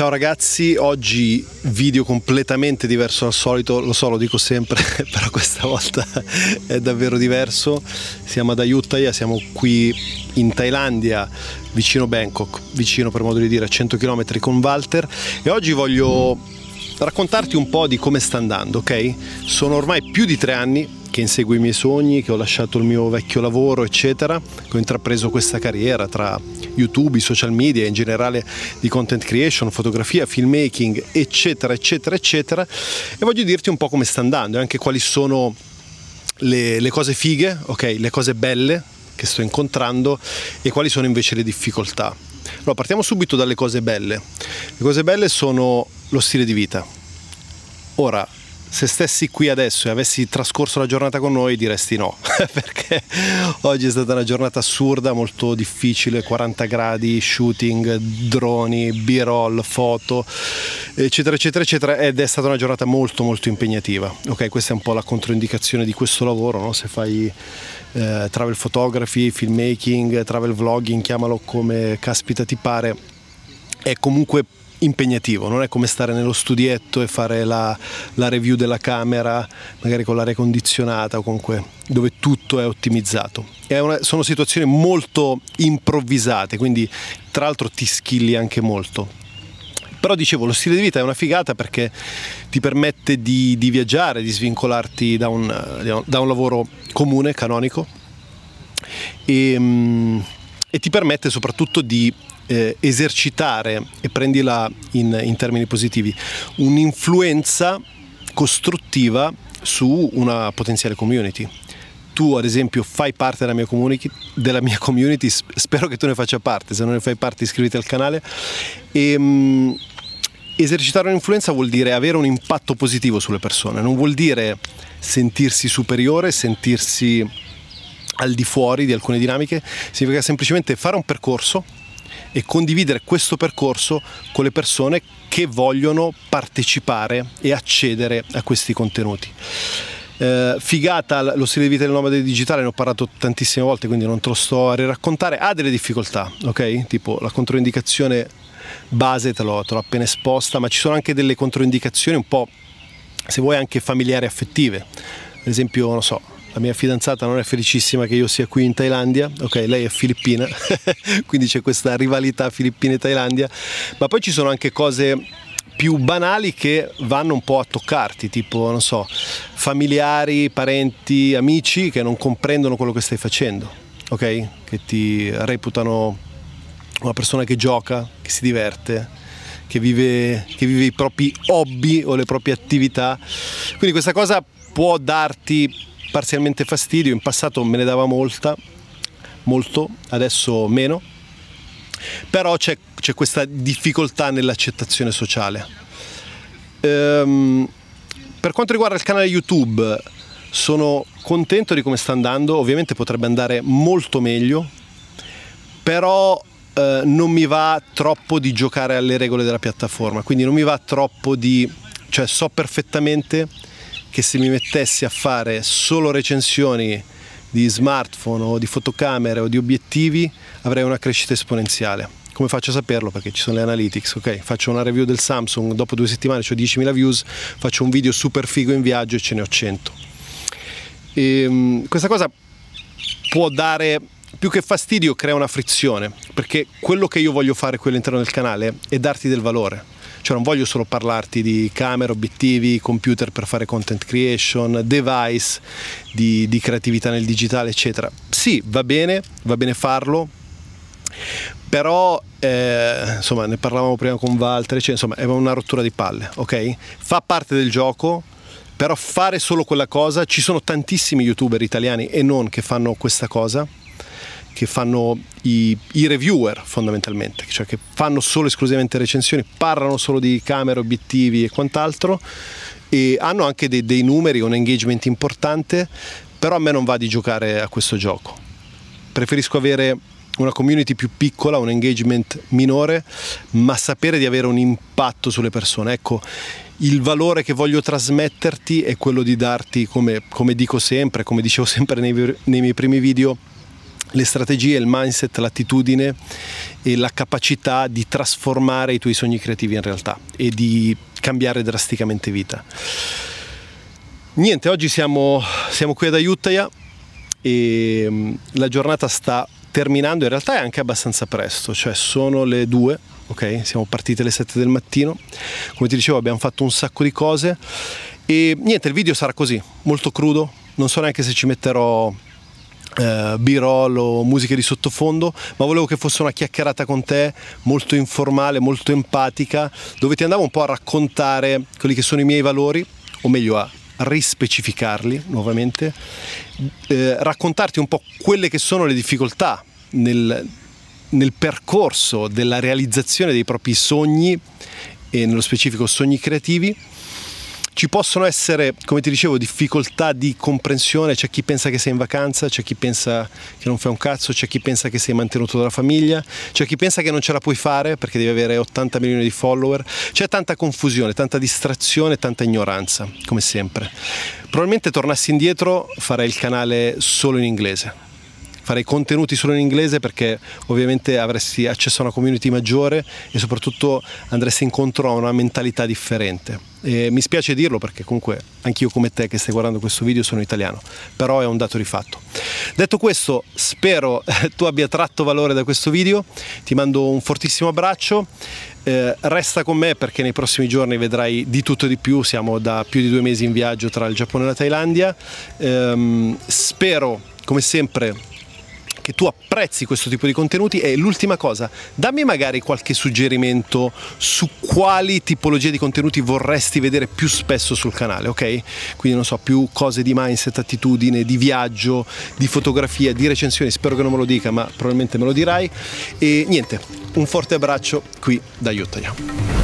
Ciao ragazzi, oggi video completamente diverso dal solito, lo so, lo dico sempre, però questa volta è davvero diverso. Siamo ad Ayutthaya, siamo qui in Thailandia, vicino Bangkok, vicino per modo di dire a 100 km con Walter e oggi voglio raccontarti un po' di come sta andando, ok? Sono ormai più di tre anni che inseguo i miei sogni, che ho lasciato il mio vecchio lavoro, eccetera, che ho intrapreso questa carriera tra YouTube, i social media, in generale di content creation, fotografia, filmmaking, eccetera, eccetera, eccetera. E voglio dirti un po' come sta andando e anche quali sono le, le cose fighe, ok, le cose belle che sto incontrando e quali sono invece le difficoltà. Allora, partiamo subito dalle cose belle. Le cose belle sono lo stile di vita. Ora, se stessi qui adesso e avessi trascorso la giornata con noi diresti no, perché oggi è stata una giornata assurda, molto difficile, 40 gradi, shooting, droni, b-roll, foto, eccetera, eccetera, eccetera, ed è stata una giornata molto, molto impegnativa. Ok, questa è un po' la controindicazione di questo lavoro, no? se fai eh, travel photography, filmmaking, travel vlogging, chiamalo come caspita ti pare, è comunque impegnativo, non è come stare nello studietto e fare la, la review della camera, magari con l'aria condizionata o comunque dove tutto è ottimizzato. È una, sono situazioni molto improvvisate, quindi tra l'altro ti skilli anche molto. Però dicevo, lo stile di vita è una figata perché ti permette di, di viaggiare, di svincolarti da un, da un, lavoro comune, canonico, e, mm, e ti permette soprattutto di eh, esercitare, e prendila in, in termini positivi, un'influenza costruttiva su una potenziale community tu ad esempio fai parte della mia, community, della mia community, spero che tu ne faccia parte, se non ne fai parte iscriviti al canale. E, um, esercitare un'influenza vuol dire avere un impatto positivo sulle persone, non vuol dire sentirsi superiore, sentirsi al di fuori di alcune dinamiche, significa semplicemente fare un percorso e condividere questo percorso con le persone che vogliono partecipare e accedere a questi contenuti. Eh, figata lo stile di vita del nomade digitale, ne ho parlato tantissime volte, quindi non te lo sto a raccontare. Ha delle difficoltà, ok? Tipo la controindicazione base te l'ho, te l'ho appena esposta, ma ci sono anche delle controindicazioni un po', se vuoi, anche familiari affettive. Ad esempio, non so, la mia fidanzata non è felicissima che io sia qui in Thailandia, ok, lei è filippina, quindi c'è questa rivalità Filippine-Thailandia, ma poi ci sono anche cose più banali che vanno un po' a toccarti, tipo, non so, familiari, parenti, amici che non comprendono quello che stai facendo, ok? Che ti reputano una persona che gioca, che si diverte, che vive, che vive i propri hobby o le proprie attività. Quindi questa cosa può darti parzialmente fastidio, in passato me ne dava molta, molto, adesso meno, però c'è, c'è questa difficoltà nell'accettazione sociale. Ehm, per quanto riguarda il canale YouTube, sono contento di come sta andando, ovviamente potrebbe andare molto meglio, però eh, non mi va troppo di giocare alle regole della piattaforma, quindi non mi va troppo di... cioè so perfettamente che se mi mettessi a fare solo recensioni di smartphone o di fotocamere o di obiettivi avrei una crescita esponenziale. Come faccio a saperlo? Perché ci sono le analytics, ok? Faccio una review del Samsung, dopo due settimane ho 10.000 views, faccio un video super figo in viaggio e ce ne ho 100. E, um, questa cosa può dare più che fastidio crea una frizione perché quello che io voglio fare qui all'interno del canale è darti del valore cioè non voglio solo parlarti di camere, obiettivi, computer per fare content creation, device, di, di creatività nel digitale, eccetera. Sì, va bene, va bene farlo, però eh, insomma ne parlavamo prima con Walter, cioè, insomma è una rottura di palle, ok? Fa parte del gioco, però fare solo quella cosa, ci sono tantissimi youtuber italiani e non che fanno questa cosa, che fanno i, i, reviewer fondamentalmente, cioè che fanno solo esclusivamente recensioni, parlano solo di camere, obiettivi e quant'altro e hanno anche dei, dei numeri, un engagement importante, però a me non va di giocare a questo gioco. Preferisco avere una community più piccola, un engagement minore, ma sapere di avere un impatto sulle persone. Ecco, il valore che voglio trasmetterti è quello di darti, come, come dico sempre, come dicevo sempre nei, nei miei primi video, le strategie, il mindset, l'attitudine e la capacità di trasformare i tuoi sogni creativi in realtà e di cambiare drasticamente vita. Niente, oggi siamo, siamo qui ad Ayutthaya e mm, la giornata sta terminando, in realtà è anche abbastanza presto, cioè sono le due, ok? Siamo partiti alle 7 del mattino, come ti dicevo abbiamo fatto un sacco di cose e niente, il video sarà così, molto crudo, non so neanche se ci metterò eh, b-roll o musiche di sottofondo, ma volevo che fosse una chiacchierata con te molto informale, molto empatica, dove ti andavo un po' a raccontare quelli che sono i miei valori, o meglio a rispecificarli nuovamente, eh, raccontarti un po' quelle che sono le difficoltà nel, nel percorso della realizzazione dei propri sogni e nello specifico sogni creativi ci possono essere, come ti dicevo, difficoltà di comprensione, c'è chi pensa che sei in vacanza, c'è chi pensa che non fai un cazzo, c'è chi pensa che sei mantenuto dalla famiglia, c'è chi pensa che non ce la puoi fare perché devi avere 80 milioni di follower, c'è tanta confusione, tanta distrazione, tanta ignoranza, come sempre. Probabilmente tornassi indietro farei il canale solo in inglese, farei contenuti solo in inglese perché ovviamente avresti accesso a una community maggiore e soprattutto andresti incontro a una mentalità differente. E mi spiace dirlo perché comunque anch'io come te che stai guardando questo video sono italiano, però è un dato di fatto. Detto questo, spero tu abbia tratto valore da questo video, ti mando un fortissimo abbraccio, eh, resta con me perché nei prossimi giorni vedrai di tutto e di più, siamo da più di due mesi in viaggio tra il Giappone e la Thailandia, eh, spero come sempre che tu apprezzi questo tipo di contenuti e l'ultima cosa, dammi magari qualche suggerimento su quali tipologie di contenuti vorresti vedere più spesso sul canale, ok? Quindi non so, più cose di mindset, attitudine, di viaggio, di fotografia, di recensioni, spero che non me lo dica, ma probabilmente me lo dirai. E niente, un forte abbraccio qui da Utah.